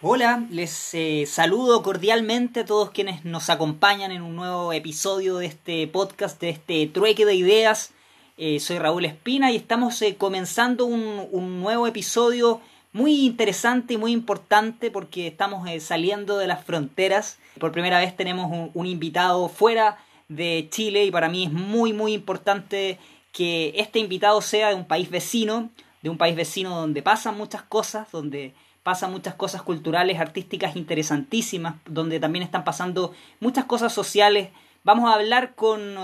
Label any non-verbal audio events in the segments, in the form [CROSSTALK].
Hola, les eh, saludo cordialmente a todos quienes nos acompañan en un nuevo episodio de este podcast, de este trueque de ideas. Eh, soy Raúl Espina y estamos eh, comenzando un, nuevo episodio muy interesante y muy importante porque estamos saliendo de las fronteras. Por primera vez tenemos un invitado fuera de Chile y para mí es muy muy importante que este invitado sea de un país vecino, de un país vecino donde pasan muchas cosas, donde pasan muchas cosas culturales, artísticas interesantísimas, donde también están pasando muchas cosas sociales. Vamos a hablar con,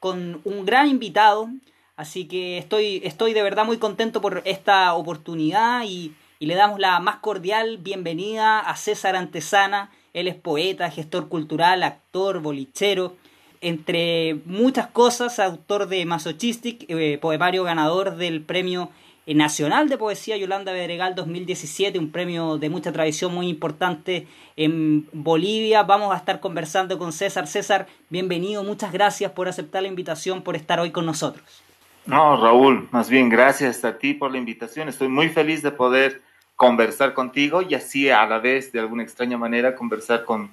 con un gran invitado, así que estoy, estoy de verdad muy contento por esta oportunidad y, y le damos la más cordial bienvenida a César Antesana. Él es poeta, gestor cultural, actor, bolichero, entre muchas cosas, autor de Masochistic, eh, poemario ganador del premio Nacional de Poesía Yolanda Bedregal 2017, un premio de mucha tradición muy importante en Bolivia. Vamos a estar conversando con César. César, bienvenido, muchas gracias por aceptar la invitación, por estar hoy con nosotros. No, Raúl, más bien gracias a ti por la invitación. Estoy muy feliz de poder conversar contigo y así a la vez, de alguna extraña manera, conversar con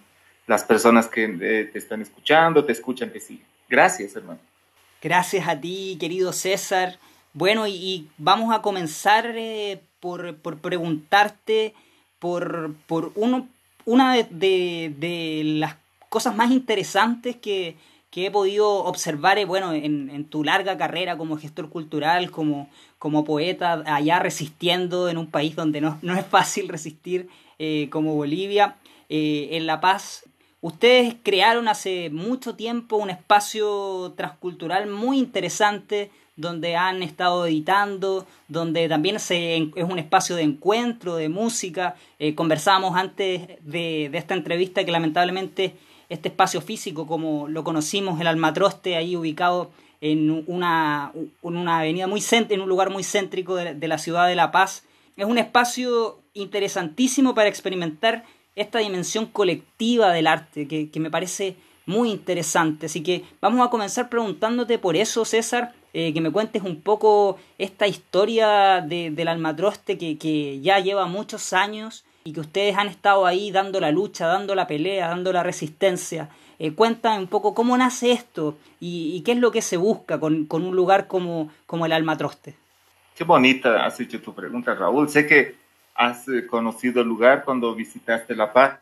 las personas que eh, te están escuchando, te escuchan, que sí. Gracias, hermano. Gracias a ti, querido César. Bueno, y, vamos a comenzar eh, por, por, preguntarte por, por uno, una de, de, las cosas más interesantes que, que he podido observar eh, bueno, en, en, tu larga carrera como gestor cultural, como, como poeta, allá resistiendo en un país donde no, no es fácil resistir eh, como Bolivia, en La Paz. Ustedes crearon hace mucho tiempo un espacio transcultural muy interesante donde han estado editando, donde también se, es un espacio de encuentro, de música. Eh, conversábamos antes de, esta entrevista que lamentablemente este espacio físico, como lo conocimos, el Almatroste, ahí ubicado en una, una avenida muy céntrica, en un lugar muy céntrico de, la ciudad de La Paz, es un espacio interesantísimo para experimentar esta dimensión colectiva del arte, que, que me parece muy interesante. Así que vamos a comenzar preguntándote por eso, César, eh, que me cuentes un poco esta historia de, del almatroste que, que ya lleva muchos años y que ustedes han estado ahí dando la lucha, dando la pelea, dando la resistencia. Eh, cuéntame un poco cómo nace esto y, qué es lo que se busca con, con, un lugar como, como el Almatroste. Qué bonita has hecho tu pregunta, Raúl. Sé que has eh, conocido el lugar cuando visitaste La Paz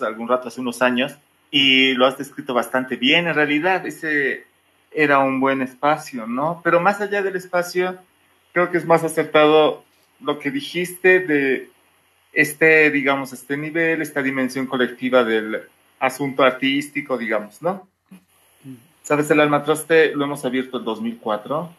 algún rato, hace unos años, y lo has descrito bastante bien. En realidad, ese era un buen espacio, ¿no? Pero más allá del espacio, creo que es más acertado lo que dijiste de este, digamos, este nivel, esta dimensión colectiva del asunto artístico, digamos, ¿no? Sabes, el Almatroste lo hemos abierto en 2004,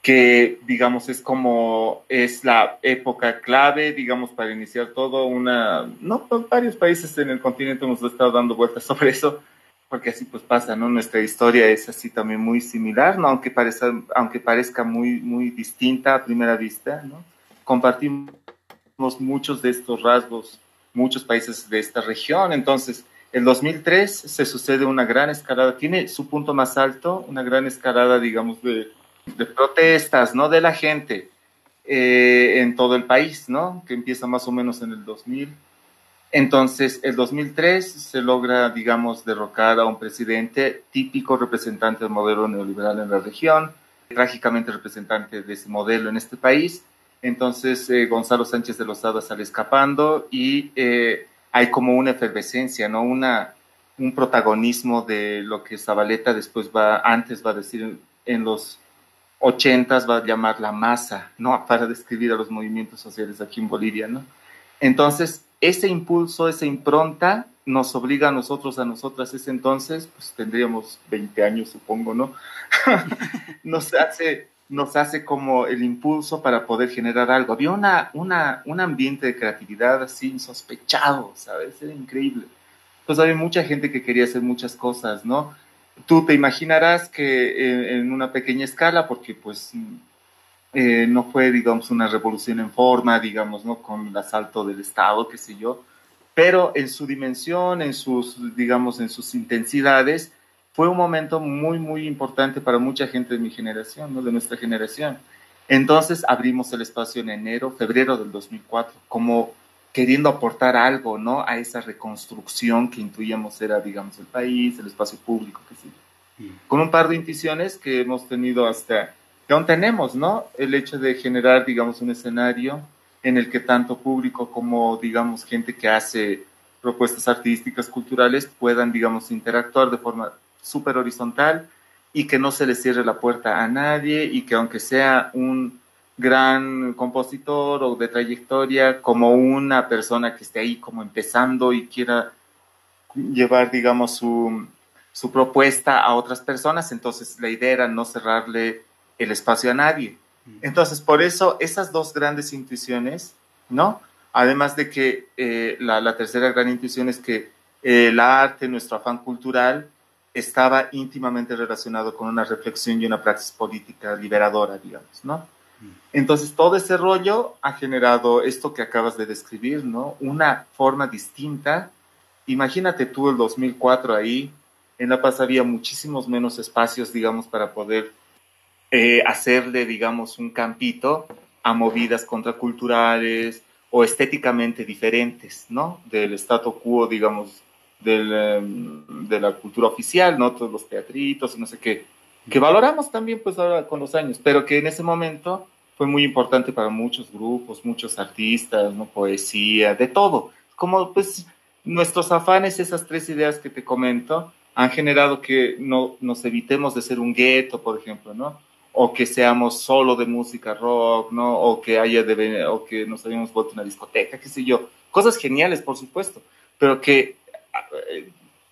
que, digamos, es como, es la época clave, digamos, para iniciar todo una, no, varios países en el continente hemos estado dando vueltas sobre eso, porque así pues pasa, ¿no? Nuestra historia es así también muy similar, ¿no? Aunque parezca, aunque parezca muy, muy distinta a primera vista, ¿no? Compartimos muchos de estos rasgos, muchos países de esta región, entonces, el 2003 se sucede una gran escalada, tiene su punto más alto, una gran escalada, digamos, de, protestas, ¿no? De la gente eh, en todo el país, ¿no? Que empieza más o menos en el 2000 entonces, el 2003 se logra, digamos, derrocar a un presidente típico representante del modelo neoliberal en la región, trágicamente representante de ese modelo en este país. Entonces, eh, Gonzalo Sánchez de Lozada sale escapando y eh, hay como una efervescencia, ¿no? Una, un protagonismo de lo que Zabaleta después va, antes va a decir en los ochentas, va a llamar la masa, ¿no? [LAUGHS] Para describir a los movimientos sociales aquí en Bolivia, ¿no? Entonces, ese impulso, esa impronta nos obliga a nosotros, a nosotras ese entonces, pues tendríamos 20 años supongo, ¿no? [LAUGHS] nos, hace, nos hace como el impulso para poder generar algo. Había una, una, un ambiente de creatividad así insospechado, ¿sabes? Era increíble. Pues había mucha gente que quería hacer muchas cosas, ¿no? Tú te imaginarás que en una pequeña escala, porque pues eh, no fue, digamos, una revolución en forma, digamos, ¿no? Con el asalto del Estado, qué sé yo, pero en su dimensión, en sus, digamos, en sus intensidades, fue un momento muy, muy importante para mucha gente de mi generación, ¿no? De nuestra generación. Entonces abrimos el espacio en enero, febrero del 2004, como queriendo aportar algo, ¿no? A esa reconstrucción que intuíamos era, digamos, el país, el espacio público, que sí. Mm. Con un par de intuiciones que hemos tenido hasta, que aún tenemos, ¿no? El hecho de generar, digamos, un escenario en el que tanto público como, digamos, gente que hace propuestas artísticas, culturales, puedan, digamos, interactuar de forma súper horizontal y que no se le cierre la puerta a nadie y que aunque sea un gran compositor o de trayectoria, como una persona que esté ahí como empezando y quiera llevar, digamos, su, su propuesta a otras personas, entonces la idea era no cerrarle el espacio a nadie. Entonces, por eso esas dos grandes intuiciones, ¿no? Además de que eh, la, la, tercera gran intuición es que eh, el arte, nuestro afán cultural, estaba íntimamente relacionado con una reflexión y una praxis política liberadora, digamos, ¿no? Entonces, todo ese rollo ha generado esto que acabas de describir, ¿no? Una forma distinta. Imagínate tú el 2004 ahí, en La Paz había muchísimos menos espacios, digamos, para poder eh, hacerle, digamos, un campito a movidas contraculturales o estéticamente diferentes, ¿no? Del statu quo, digamos, del, em, de la cultura oficial, ¿no? Todos los teatritos no sé qué, que valoramos también pues ahora con los años, pero que en ese momento fue muy importante para muchos grupos, muchos artistas, ¿no? Poesía, de todo. Como pues nuestros afanes, esas tres ideas que te comento, han generado que no nos evitemos de ser un gueto, por ejemplo, ¿no? O que seamos solo de música rock, ¿no? O que haya de, o que nos hayamos vuelto una discoteca, qué sé yo. Cosas geniales, por supuesto, pero que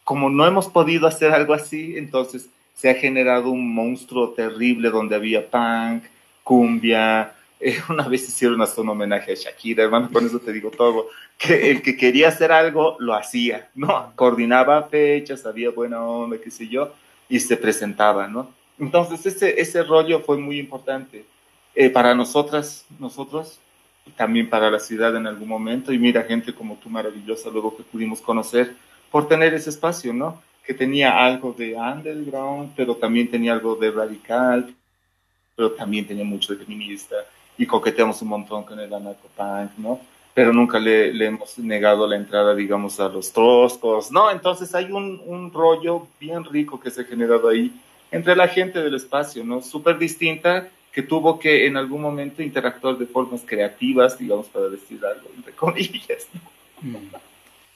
como no hemos podido hacer algo así, entonces se ha generado un monstruo terrible donde había punk, cumbia. [LAUGHS] Eh, una vez hicieron hasta un homenaje a Shakira, hermano, con eso te digo todo. Que el que quería hacer algo lo hacía, ¿no? Coordinaba fechas, había buena onda, qué sé yo, y se presentaba, ¿no? Entonces ese, ese rollo fue muy importante eh, para nosotras, nosotros, y también para la ciudad en algún momento. Y mira, gente como tú maravillosa, luego que pudimos conocer, por tener ese espacio, ¿no? Que tenía algo de underground, pero también tenía algo de radical, pero también tenía mucho de feminista y coqueteamos un montón con el anarcopunk, ¿no? Pero nunca le, le, hemos negado la entrada, digamos, a los troscos, ¿no? Entonces hay un, un rollo bien rico que se ha generado ahí entre la gente del espacio, ¿no? Súper distinta, que tuvo que en algún momento interactuar de formas creativas, digamos, para decir algo, entre comillas. ¿no? Mm.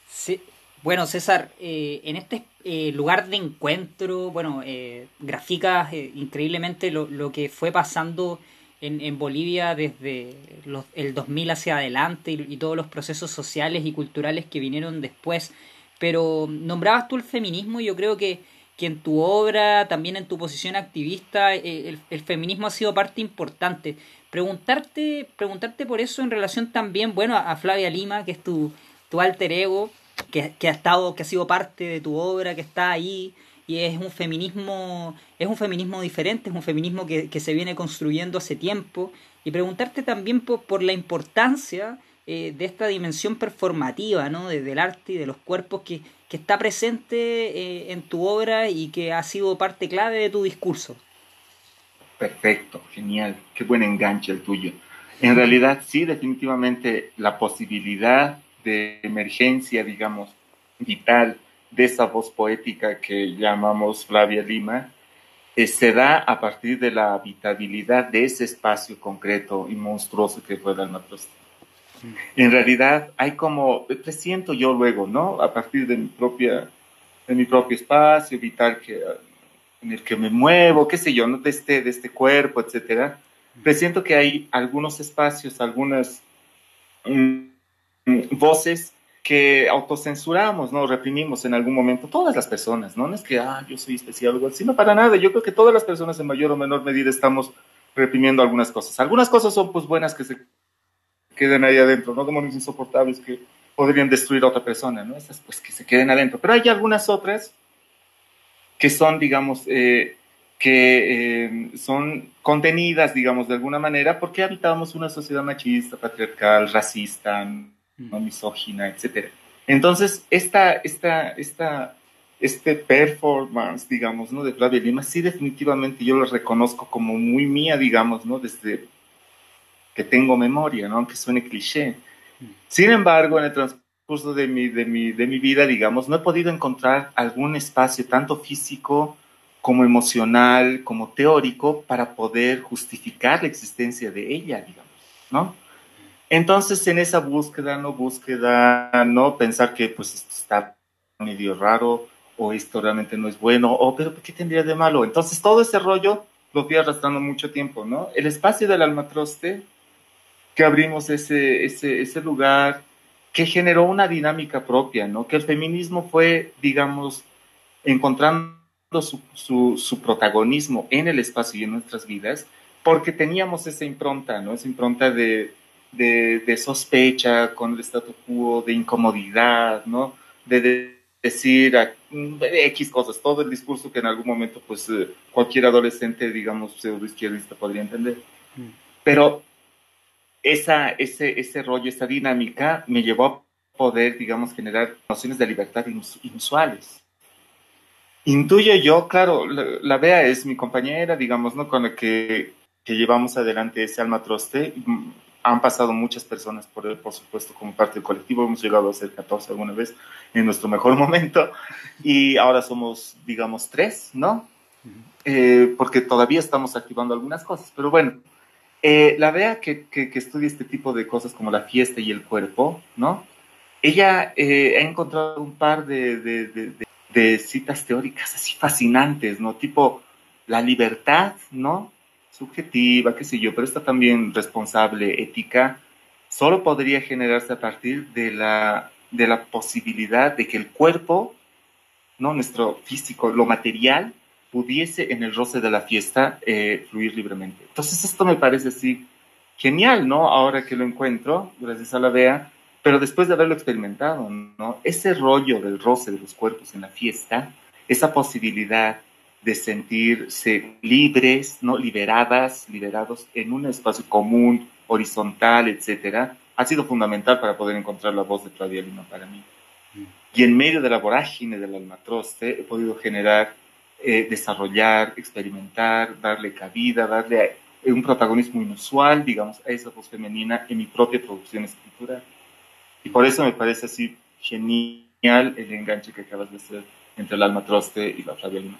Sí, bueno, César, eh, en este eh, lugar de encuentro, bueno, eh, graficas increíblemente lo, lo, que fue pasando en, en Bolivia desde los, el 2000 hacia adelante y, todos los procesos sociales y culturales que vinieron después. Pero nombrabas tú el feminismo y yo creo que, que en tu obra, también en tu posición activista, el, el feminismo ha sido parte importante. Preguntarte, preguntarte por eso en relación también, bueno, a, Flavia Lima, que es tu, tu alter ego que, que, ha estado, que ha sido parte de tu obra, que está ahí, y es un feminismo, es un feminismo diferente, es un feminismo que, que se viene construyendo hace tiempo, y preguntarte también por, por la importancia eh, de esta dimensión performativa, ¿no? De, del arte y de los cuerpos que, que está presente eh, en tu obra y que ha sido parte clave de tu discurso. Perfecto, genial, qué buen enganche el tuyo. En realidad, sí, definitivamente la posibilidad de emergencia, digamos, vital de esa voz poética que llamamos Flavia Lima, eh, se da a partir de la habitabilidad de ese espacio concreto y monstruoso que fue el En realidad hay como, te siento yo luego, ¿no? A partir de mi propia, de mi propio espacio vital que, en el que me muevo, qué sé yo, ¿no? De este, de este cuerpo, etcétera. Presiento que hay algunos espacios, algunas... Mm, voces que autocensuramos, ¿no? Reprimimos en algún momento, todas las personas, ¿no? No es que, ah, yo soy especial o algo así, no para nada. Yo creo que todas las personas en mayor o menor medida estamos reprimiendo algunas cosas. Algunas cosas son pues buenas que se queden ahí adentro, ¿no? Demonios insoportables que podrían destruir a otra persona, ¿no? Esas pues que se queden adentro. Pero hay algunas otras que son, digamos, eh, que eh, son contenidas, digamos, de alguna manera, porque habitamos una sociedad machista, patriarcal, racista, ¿no? misógina, etc. Entonces, esta, esta, esta, este performance, digamos, ¿no? de Flavia Lima, sí definitivamente yo lo reconozco como muy mía, digamos, ¿no? desde que tengo memoria, ¿no? aunque suene cliché. Sin embargo, en el transcurso de mi, de, mi, de mi vida, digamos, no he podido encontrar algún espacio, tanto físico como emocional, como teórico, para poder justificar la existencia de ella, digamos, ¿no? Entonces, en esa búsqueda, no búsqueda, no pensar que pues esto está medio raro o esto realmente no es bueno, o pero ¿qué tendría de malo? Entonces, todo ese rollo lo fui arrastrando mucho tiempo, ¿no? El espacio del almatroste, que abrimos ese, ese, ese lugar, que generó una dinámica propia, ¿no? Que el feminismo fue, digamos, encontrando su, su, su, protagonismo en el espacio y en nuestras vidas, porque teníamos esa impronta, ¿no? Esa impronta de, de, de sospecha con el statu quo, de incomodidad, ¿no? De, decir a, X cosas, todo el discurso que en algún momento, pues, eh, cualquier adolescente, digamos, pseudo izquierdista podría entender. Mm. Pero esa, ese, ese rollo, esa dinámica me llevó a poder, digamos, generar nociones de libertad inusuales. Intuyo yo, claro, la, Bea es mi compañera, digamos, ¿no? Con la que, que llevamos adelante ese alma troste. Han pasado muchas personas por él, por supuesto, como parte del colectivo. Hemos llegado a ser 14 alguna vez en nuestro mejor momento. Y ahora somos, digamos, tres, ¿no? Eh, porque todavía estamos activando algunas cosas. Pero bueno, eh, la Bea que, que, estudia este tipo de cosas como la fiesta y el cuerpo, ¿no? Ella eh, ha encontrado un par de, de de citas teóricas así fascinantes, ¿no? Tipo la libertad, ¿no? Subjetiva, qué sé yo, pero esta también responsable, ética, solo podría generarse a partir de la, de la posibilidad de que el cuerpo, ¿no? Nuestro físico, lo material, pudiese en el roce de la fiesta eh, fluir libremente. Entonces esto me parece así genial, ¿no? Ahora que lo encuentro, gracias a la DEA, pero después de haberlo experimentado, ¿no? Ese rollo del roce de los cuerpos en la fiesta, esa posibilidad de sentirse libres, ¿no? Liberadas, liberados en un espacio común, horizontal, etcétera, ha sido fundamental para poder encontrar la voz de Claudia Lima para mí. Mm. Y en medio de la vorágine del almatroste he podido generar, eh, desarrollar, experimentar, darle cabida, darle un protagonismo inusual, digamos, a esa voz femenina en mi propia producción escritural. Y por eso me parece así genial el enganche que acabas de hacer entre el alma troste y la Flavia Lima.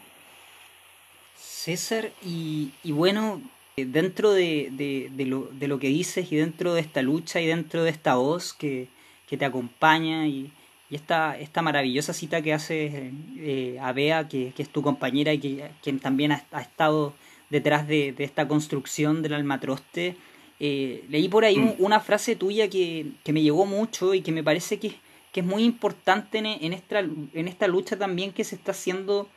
César, y, bueno, dentro de, de, lo, de, lo, que dices y dentro de esta lucha y dentro de esta voz que, que te acompaña y, y, esta, esta maravillosa cita que hace eh, a Bea, que, que, es tu compañera y que, quien también ha, ha estado detrás de, de, esta construcción del almatroste, eh, leí por ahí mm. una frase tuya que, me llegó mucho y que me parece que, es muy importante en, esta, en esta lucha también que se está haciendo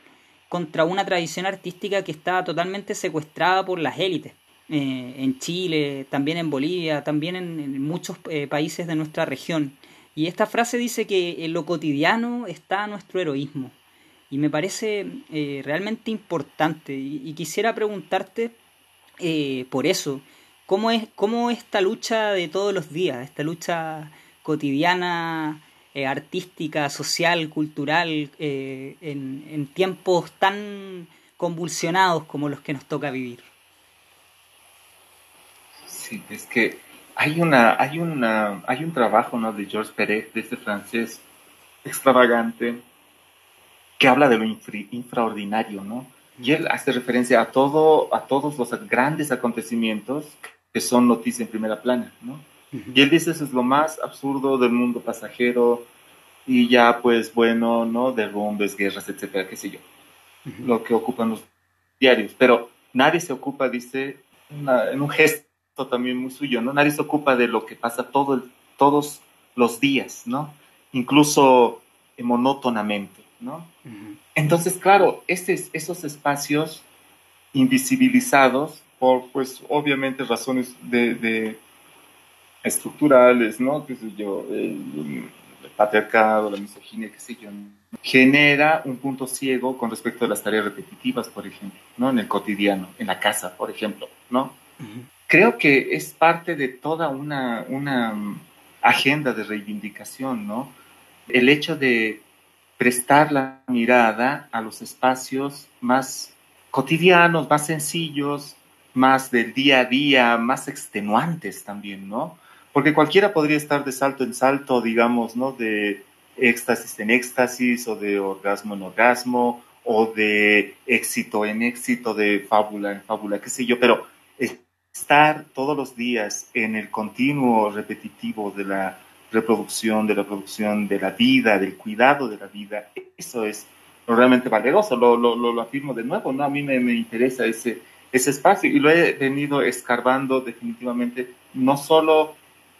contra una tradición artística que está totalmente secuestrada por las élites. Eh, en Chile, también en Bolivia, también en, muchos eh, países de nuestra región. Y esta frase dice que en lo cotidiano está nuestro heroísmo. Y me parece realmente importante. Y, quisiera preguntarte por eso. ¿Cómo es, cómo esta lucha de todos los días, esta lucha cotidiana, eh, artística, social, cultural, eh, en, en, tiempos tan convulsionados como los que nos toca vivir? Sí, es que hay, una, hay, una, hay un trabajo ¿no? de Georges Perec, de este francés extravagante, que habla de lo infraordinario, ¿no? Y él hace referencia a, todo, a todos los grandes acontecimientos que son noticias en primera plana, ¿no? Y él dice, eso es lo más absurdo del mundo pasajero y ya, pues, bueno, ¿no? Derrumbes, guerras, etcétera, qué sé yo. Lo que ocupan los diarios. Pero nadie se ocupa, dice, en un gesto también muy suyo, ¿no? Nadie se ocupa de lo que pasa todo todos los días, ¿no? Incluso monótonamente, ¿no? Entonces, claro, este, esos espacios invisibilizados por, pues, obviamente razones de, estructurales, ¿no? Qué sé yo, el, patriarcado, la misoginia, qué sé yo, genera un punto ciego con respecto a las tareas repetitivas, por ejemplo, ¿no? En el cotidiano, en la casa, por ejemplo, ¿no? Creo que es parte de toda una, agenda de reivindicación, ¿no? El hecho de prestar la mirada a los espacios más cotidianos, más sencillos, más del día a día, más extenuantes también, ¿no? porque cualquiera podría estar de salto en salto, digamos, ¿no? De éxtasis en éxtasis o de orgasmo en orgasmo o de éxito en éxito, de fábula en fábula, qué sé yo, pero estar todos los días en el continuo repetitivo de la reproducción, de la producción de la vida, del cuidado de la vida, eso es realmente valeroso, lo, lo, lo, afirmo de nuevo, ¿no? A mí me, me interesa ese, ese espacio y lo he venido escarbando definitivamente, no solo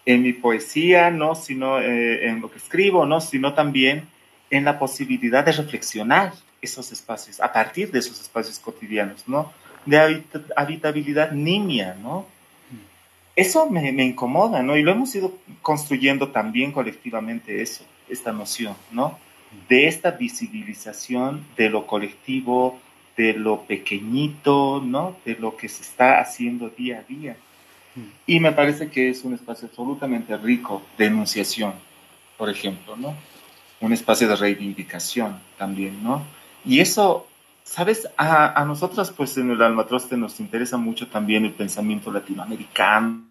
en mi poesía, no sino eh, en lo que escribo, no, sino también en la posibilidad de reflexionar esos espacios, a partir de esos espacios cotidianos, ¿no? De habitabilidad nimia, ¿no? Eso me, me, incomoda, ¿no? Y lo hemos ido construyendo también colectivamente eso, esta noción, ¿no? De esta visibilización de lo colectivo, de lo pequeñito, ¿no? De lo que se está haciendo día a día. Y me parece que es un espacio absolutamente rico de enunciación, por ejemplo, ¿no? Un espacio de reivindicación también, ¿no? Y eso, ¿sabes? A, a nosotras, pues en el Almatroste nos interesa mucho también el pensamiento latinoamericano,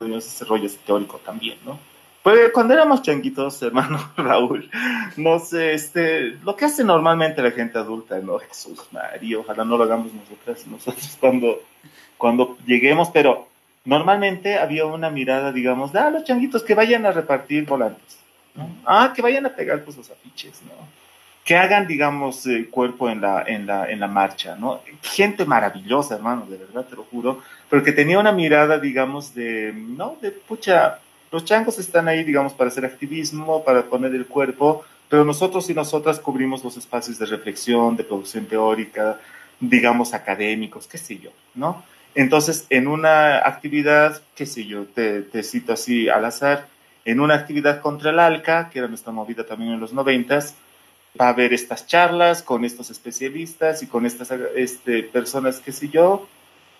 ese rollo teórico también, ¿no? Pues cuando éramos changuitos, hermano [LAUGHS] Raúl, no sé, este, lo que hace normalmente la gente adulta, ¿no? Jesús María, ojalá no lo hagamos nosotras, nosotros cuando, cuando lleguemos, pero normalmente había una mirada, digamos, de, ah, los changuitos que vayan a repartir volantes, ¿no? Ah, que vayan a pegar pues los afiches, ¿no? Que hagan, digamos, el cuerpo en la, en la, en la marcha, ¿no? Gente maravillosa, hermano, de verdad, te lo juro, pero que tenía una mirada, digamos, de, ¿no? De, pucha, los changos están ahí, digamos, para hacer activismo, para poner el cuerpo, pero nosotros y nosotras cubrimos los espacios de reflexión, de producción teórica, digamos, académicos, qué sé yo, ¿no? Entonces, en una actividad, qué sé yo, te, cito así al azar, en una actividad contra el ALCA, que era nuestra movida también en los noventas, va a haber estas charlas con estos especialistas y con estas este, personas, qué sé yo,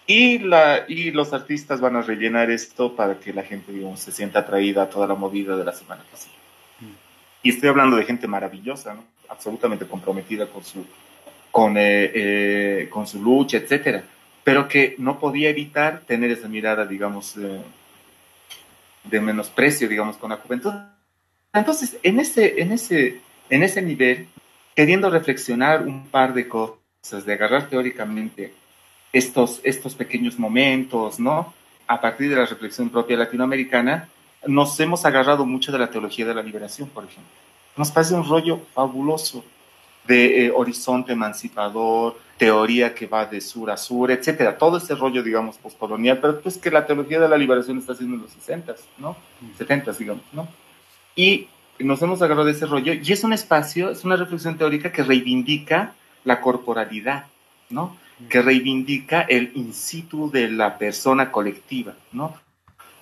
y, la, y los artistas van a rellenar esto para que la gente, digamos, se sienta atraída a toda la movida de la semana que sigue. Y estoy hablando de gente maravillosa, ¿no? absolutamente comprometida con su, con, eh, eh, con su lucha, etcétera pero que no podía evitar tener esa mirada, digamos, de menosprecio, digamos, con la juventud. Entonces, en ese, en ese, en ese nivel, queriendo reflexionar un par de cosas, de agarrar teóricamente estos, estos pequeños momentos, ¿no? A partir de la reflexión propia latinoamericana, nos hemos agarrado mucho de la teología de la liberación, por ejemplo. Nos parece un rollo fabuloso de eh, horizonte emancipador, teoría que va de sur a sur, etcétera, todo ese rollo, digamos, postcolonial, pero pues que la teología de la liberación está haciendo en los 60, ¿no? 70, digamos, ¿no? Y nos hemos agarrado de ese rollo, y es un espacio, es una reflexión teórica que reivindica la corporalidad, ¿no? Que reivindica el in situ de la persona colectiva, ¿no?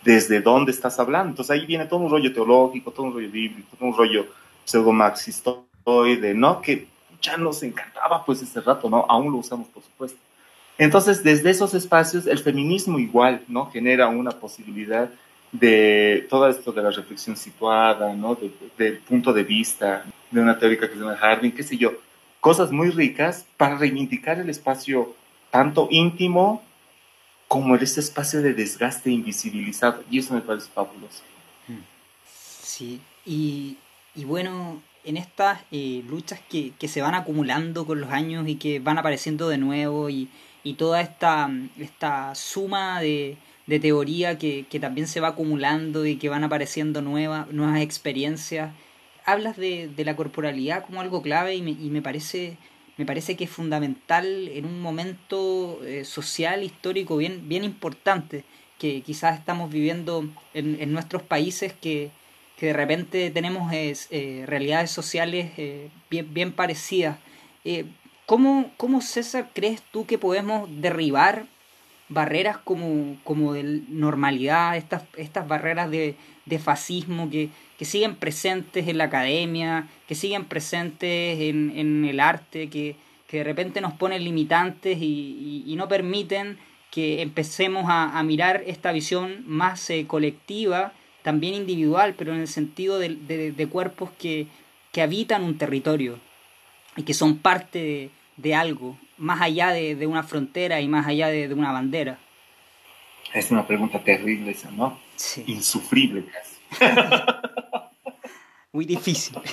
Desde dónde estás hablando. Entonces ahí viene todo un rollo teológico, todo un rollo bíblico, todo un rollo pseudo-marxistoide, ¿no? Que ya nos encantaba pues ese rato, ¿no? Aún lo usamos, por supuesto. Entonces, desde esos espacios, el feminismo igual, ¿no? Genera una posibilidad de todo esto de la reflexión situada, ¿no? Del punto de vista de una teórica que se llama Harding, qué sé yo, cosas muy ricas para reivindicar el espacio tanto íntimo como ese espacio de desgaste invisibilizado. Y eso me parece fabuloso. Sí, y, y bueno, en estas eh, luchas que, que, se van acumulando con los años y que van apareciendo de nuevo y, y toda esta, esta suma de, de teoría que, que, también se va acumulando y que van apareciendo nuevas, nuevas experiencias. Hablas de, de la corporalidad como algo clave y me, y me, parece, me parece que es fundamental en un momento eh, social, histórico bien, bien importante que quizás estamos viviendo en, en nuestros países que, que de repente tenemos eh, realidades sociales eh, bien, bien, parecidas. Eh, ¿cómo, ¿Cómo, César, crees tú que podemos derribar barreras como, como de normalidad, estas, estas barreras de, de fascismo que, que, siguen presentes en la academia, que siguen presentes en, en el arte, que, que, de repente nos ponen limitantes y, y, no permiten que empecemos a, a, mirar esta visión más colectiva también individual, pero en el sentido de, de, cuerpos que, que, habitan un territorio y que son parte de, algo, más allá de, una frontera y más allá de, una bandera. Es una pregunta terrible esa, ¿no? insufrible [LAUGHS] Muy difícil. [LAUGHS]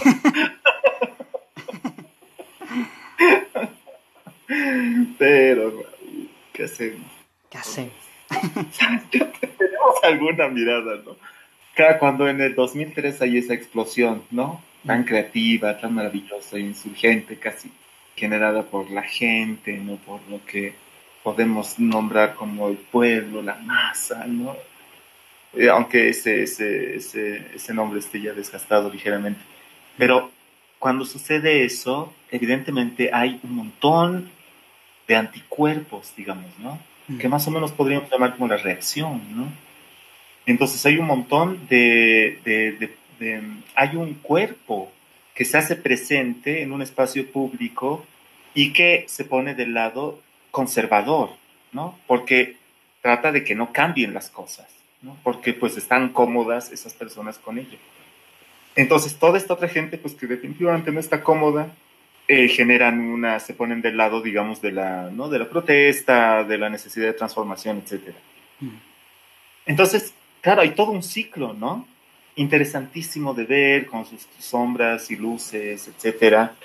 Pero, ¿qué hacemos? ¿Qué hacemos? Tenemos alguna mirada, ¿no? Cada cuando en el 2003 hay esa explosión, ¿no? Tan creativa, tan maravillosa, insurgente, casi generada por la gente, ¿no? Por lo que podemos nombrar como el pueblo, la masa, ¿no? Eh, aunque ese, ese, ese, ese nombre esté ya desgastado ligeramente. Pero cuando sucede eso, evidentemente hay un montón de anticuerpos, digamos, ¿no? Mm. Que más o menos podríamos llamar como la reacción, ¿no? Entonces hay un montón de, de, de, Hay un cuerpo que se hace presente en un espacio público y que se pone del lado conservador, ¿no? Porque trata de que no cambien las cosas, ¿no? Porque pues están cómodas esas personas con ello. Entonces toda esta otra gente pues que definitivamente no está cómoda, eh, generan una, se ponen del lado, digamos, de la, ¿no? de la protesta, de la necesidad de transformación, etc. Mm. Entonces, claro, hay todo un ciclo, ¿no? Interesantísimo de ver con sus sombras y luces, etcétera,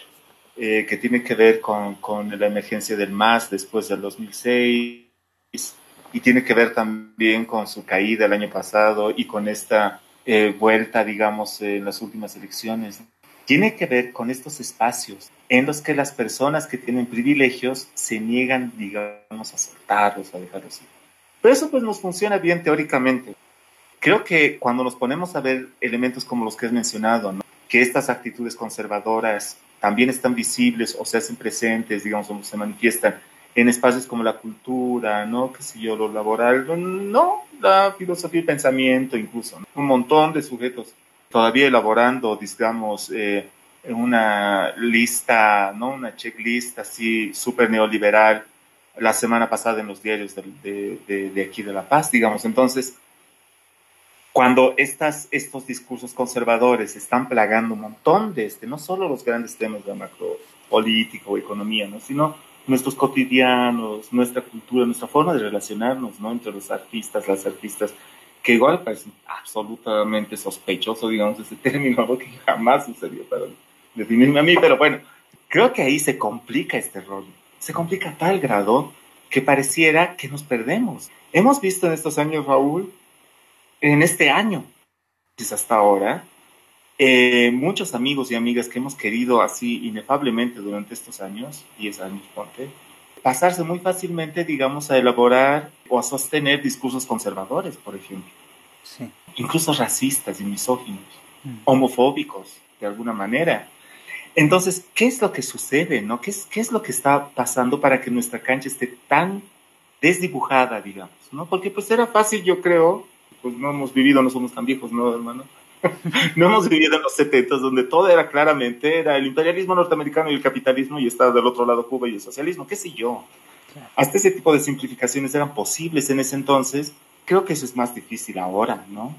eh, que tiene que ver con, con, la emergencia del MAS después del 2006 y tiene que ver también con su caída el año pasado y con esta eh, vuelta, digamos, en las últimas elecciones tiene que ver con estos espacios en los que las personas que tienen privilegios se niegan, digamos, a soltarlos, a dejarlos ir. Pero eso pues nos funciona bien teóricamente. Creo que cuando nos ponemos a ver elementos como los que has mencionado, que estas actitudes conservadoras también están visibles o se hacen presentes, digamos, o se manifiestan en espacios como la cultura, ¿no? ¿Qué sé yo, lo laboral, no, la filosofía y pensamiento incluso, un montón de sujetos todavía elaborando, digamos, eh, una lista, ¿no? Una checklist así súper neoliberal la semana pasada en los diarios de, de, aquí de La Paz, digamos. Entonces, cuando estas, estos discursos conservadores están plagando un montón de este, no solo los grandes temas de macro político economía, ¿no? sino nuestros cotidianos, nuestra cultura, nuestra forma de relacionarnos ¿no? entre los artistas, las artistas, que igual parece absolutamente sospechoso, digamos, ese término, que jamás sucedió para definirme a mí, pero bueno, creo que ahí se complica este rollo. Se complica a tal grado que pareciera que nos perdemos. Hemos visto en estos años, Raúl, en este año, quizás hasta ahora, eh, muchos amigos y amigas que hemos querido así inefablemente durante estos años, 10 años, ponte, pasarse muy fácilmente, digamos, a elaborar o a sostener discursos conservadores, por ejemplo. Sí. Incluso racistas y misóginos, mm. homofóbicos, de alguna manera. Entonces, ¿qué es lo que sucede? No? ¿Qué, es, ¿Qué es lo que está pasando para que nuestra cancha esté tan desdibujada, digamos? ¿no? Porque pues era fácil, yo creo, pues no hemos vivido, no somos tan viejos, ¿no, hermano? [LAUGHS] no hemos vivido en los 70 donde todo era claramente, era el imperialismo norteamericano y el capitalismo y estaba del otro lado Cuba y el socialismo, qué sé yo. Hasta ese tipo de simplificaciones eran posibles en ese entonces. Creo que eso es más difícil ahora, ¿no?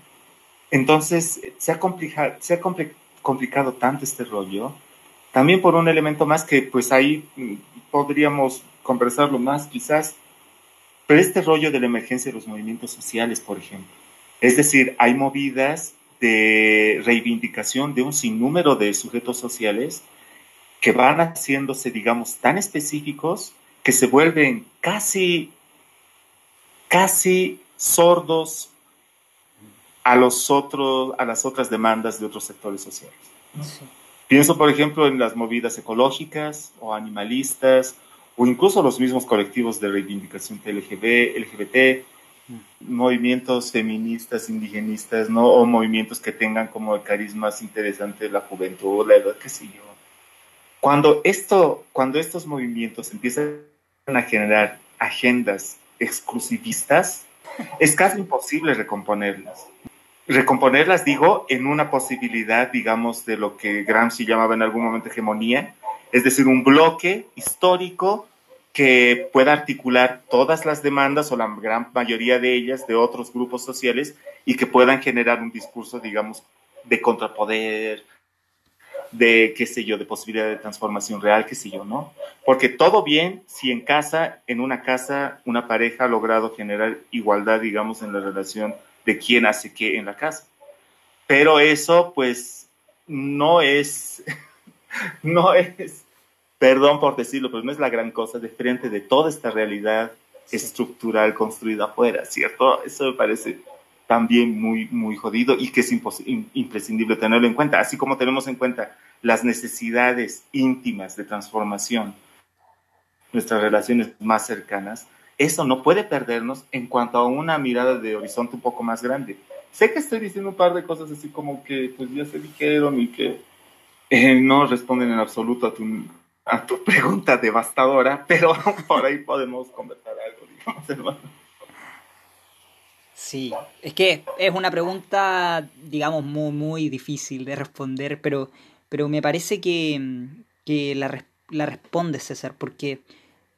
Entonces, se ha, complicado, se ha complicado tanto este rollo, también por un elemento más que pues ahí mm, podríamos conversarlo más quizás, pero este rollo de la emergencia de los movimientos sociales, por ejemplo. Es decir, hay movidas de reivindicación de un sinnúmero de sujetos sociales que van haciéndose, digamos, tan específicos que se vuelven casi, casi sordos a, los otros, a las otras demandas de otros sectores sociales. Pienso, por ejemplo, en las movidas ecológicas o animalistas, o incluso los mismos colectivos de reivindicación LGB, LGBT, movimientos feministas, indigenistas, ¿no? O movimientos que tengan como el carisma más interesante de la juventud, la edad, qué sé yo. Cuando, esto, cuando estos movimientos empiezan a generar agendas exclusivistas, es casi imposible recomponerlas. Recomponerlas, digo, en una posibilidad, digamos, de lo que Gramsci llamaba en algún momento hegemonía, es decir, un bloque histórico que pueda articular todas las demandas o la gran mayoría de ellas de otros grupos sociales y que puedan generar un discurso, digamos, de contrapoder, de, qué sé yo, de posibilidad de transformación real, qué sé yo, ¿no? Porque todo bien si en casa, en una casa, una pareja ha logrado generar igualdad, digamos, en la relación de quién hace qué en la casa. Pero eso pues no es, [LAUGHS] no es, perdón por decirlo, pero no es la gran cosa de frente de toda esta realidad estructural construida afuera, ¿cierto? Eso me parece también muy, muy jodido y que es imprescindible tenerlo en cuenta, así como tenemos en cuenta las necesidades íntimas de transformación, nuestras relaciones más cercanas, eso no puede perdernos en cuanto a una mirada de horizonte un poco más grande. Sé que estoy diciendo un par de cosas así como que pues ya se dijeron y que eh, no responden en absoluto a tu, a tu [LAUGHS] pregunta devastadora, pero [LAUGHS] por ahí podemos conversar algo, digamos, hermano. Sí, es que es una pregunta, digamos, muy, muy difícil de responder, pero, pero me parece que, que la, la responde César, porque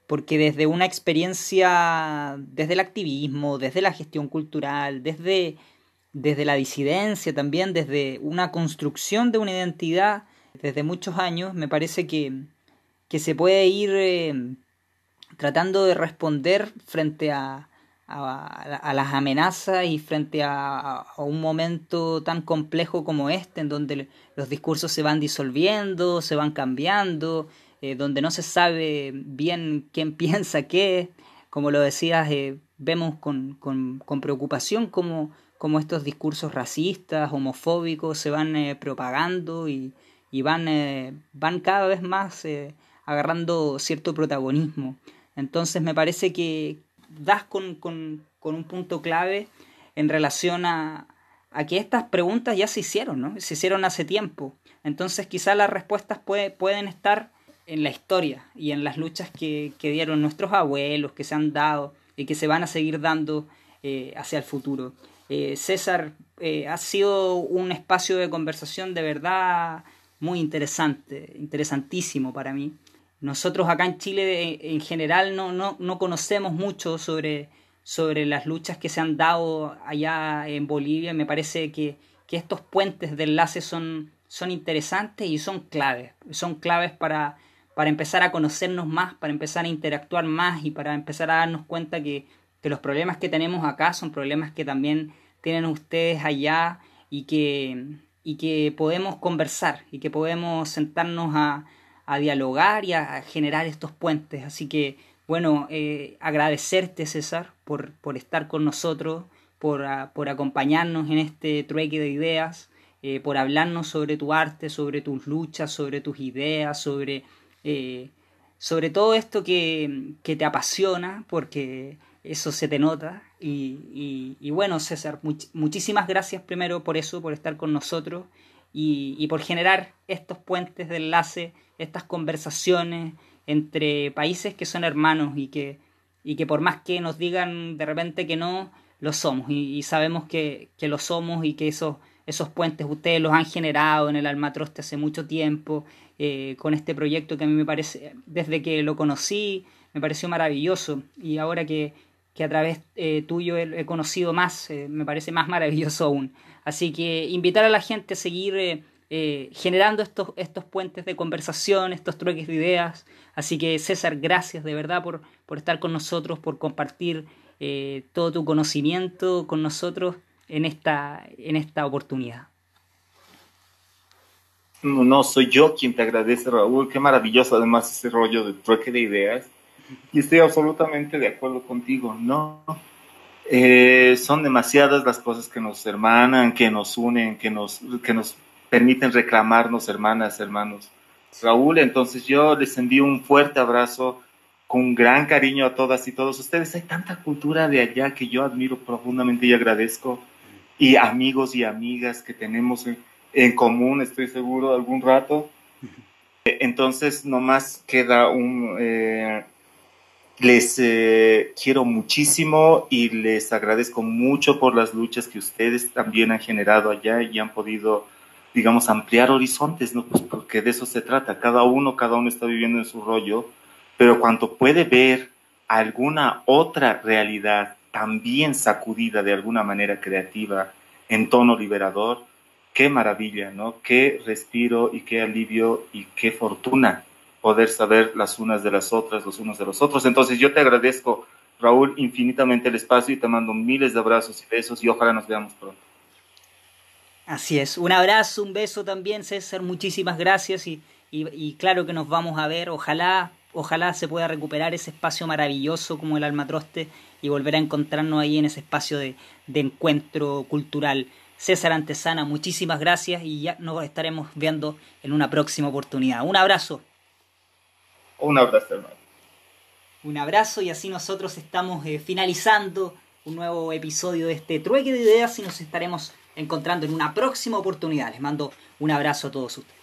porque desde una experiencia, desde el activismo, desde la gestión cultural, desde, desde la disidencia también, desde una construcción de una identidad desde muchos años, me parece que, que se puede ir eh, tratando de responder frente a, a, las amenazas y frente a, un momento tan complejo como este, en donde los discursos se van disolviendo, se van cambiando, eh, donde no se sabe bien quién [LAUGHS] piensa qué. Como lo decías, eh, vemos con, con, preocupación cómo, cómo, estos discursos racistas, homofóbicos se van eh, propagando y, y van, van cada vez más agarrando cierto protagonismo. Entonces me parece que das con, un punto clave en relación a, a, que estas preguntas ya se hicieron, ¿no? Se hicieron hace tiempo. Entonces quizás las respuestas puede, pueden estar en la historia y en las luchas que, dieron nuestros abuelos, que se han dado y que se van a seguir dando eh, hacia el futuro. Eh, César, eh, ha sido un espacio de conversación de verdad muy interesante, interesantísimo para mí. Nosotros acá en Chile en general no, no, no conocemos mucho sobre, sobre las luchas que se han dado allá en Bolivia. Me parece que, que estos puentes de enlace son, son interesantes y son claves. Son claves para, para empezar a conocernos más, para empezar a interactuar más y para empezar a darnos cuenta que, los problemas que tenemos acá son problemas que también tienen ustedes allá y que, y que podemos conversar y que podemos sentarnos a, dialogar y a generar estos puentes. Así que, bueno, eh, agradecerte César por, por, estar con nosotros, por, por acompañarnos en este trueque de ideas, eh, por hablarnos sobre tu arte, sobre tus luchas, sobre tus ideas, sobre eh, sobre todo esto que, te apasiona, porque eso se te nota. Y, bueno, César, muchísimas gracias primero por eso, por estar con nosotros y, por generar estos puentes de enlace, estas conversaciones entre países que son hermanos y que, y que por más que nos digan de repente que no, lo somos y, sabemos que, que, lo somos y que esos, esos puentes ustedes los han generado en el Almatroste hace mucho tiempo eh, con este proyecto que a mí me parece, desde que lo conocí, me pareció maravilloso y ahora que, que a través eh, tuyo he, conocido más, eh, me parece más maravilloso aún. Así que invitar a la gente a seguir generando estos, estos puentes de conversación, estos trueques de ideas. Así que César, gracias de verdad por, por estar con nosotros, por compartir todo tu conocimiento con nosotros en esta, en esta oportunidad. No, soy yo quien te agradece, Raúl. Qué maravilloso además ese rollo de trueque de ideas. Y estoy absolutamente de acuerdo contigo. No, eh, son demasiadas las cosas que nos hermanan, que nos unen, que nos, que nos permiten reclamarnos hermanas, hermanos. Raúl, entonces yo les envío un fuerte abrazo con gran cariño a todas y todos ustedes. Hay tanta cultura de allá que yo admiro profundamente y agradezco. Y amigos y amigas que tenemos en común, estoy seguro, algún rato. Entonces, nomás queda un... Eh, les eh, quiero muchísimo y les agradezco mucho por las luchas que ustedes también han generado allá y han podido, digamos, ampliar horizontes, ¿no? Pues porque de eso se trata. Cada uno, cada uno está viviendo en su rollo, pero cuando puede ver alguna otra realidad también sacudida de alguna manera creativa en tono liberador, qué maravilla, ¿no? Qué respiro y qué alivio y qué fortuna poder saber las unas de las otras, los unos de los otros. Entonces yo te agradezco Raúl, infinitamente el espacio y te mando miles de abrazos y besos y ojalá nos veamos pronto. Así es, un abrazo, un beso también, César, muchísimas gracias y, y, claro que nos vamos a ver, ojalá, ojalá se pueda recuperar ese espacio maravilloso como el Almatroste y volver a encontrarnos ahí en ese espacio de, de encuentro cultural. César Antesana, muchísimas gracias y ya nos estaremos viendo en una próxima oportunidad. Un abrazo. Un abrazo, hermano. Un abrazo y así nosotros estamos eh, finalizando un nuevo episodio de este trueque de ideas y nos estaremos encontrando en una próxima oportunidad. Les mando un abrazo a todos ustedes.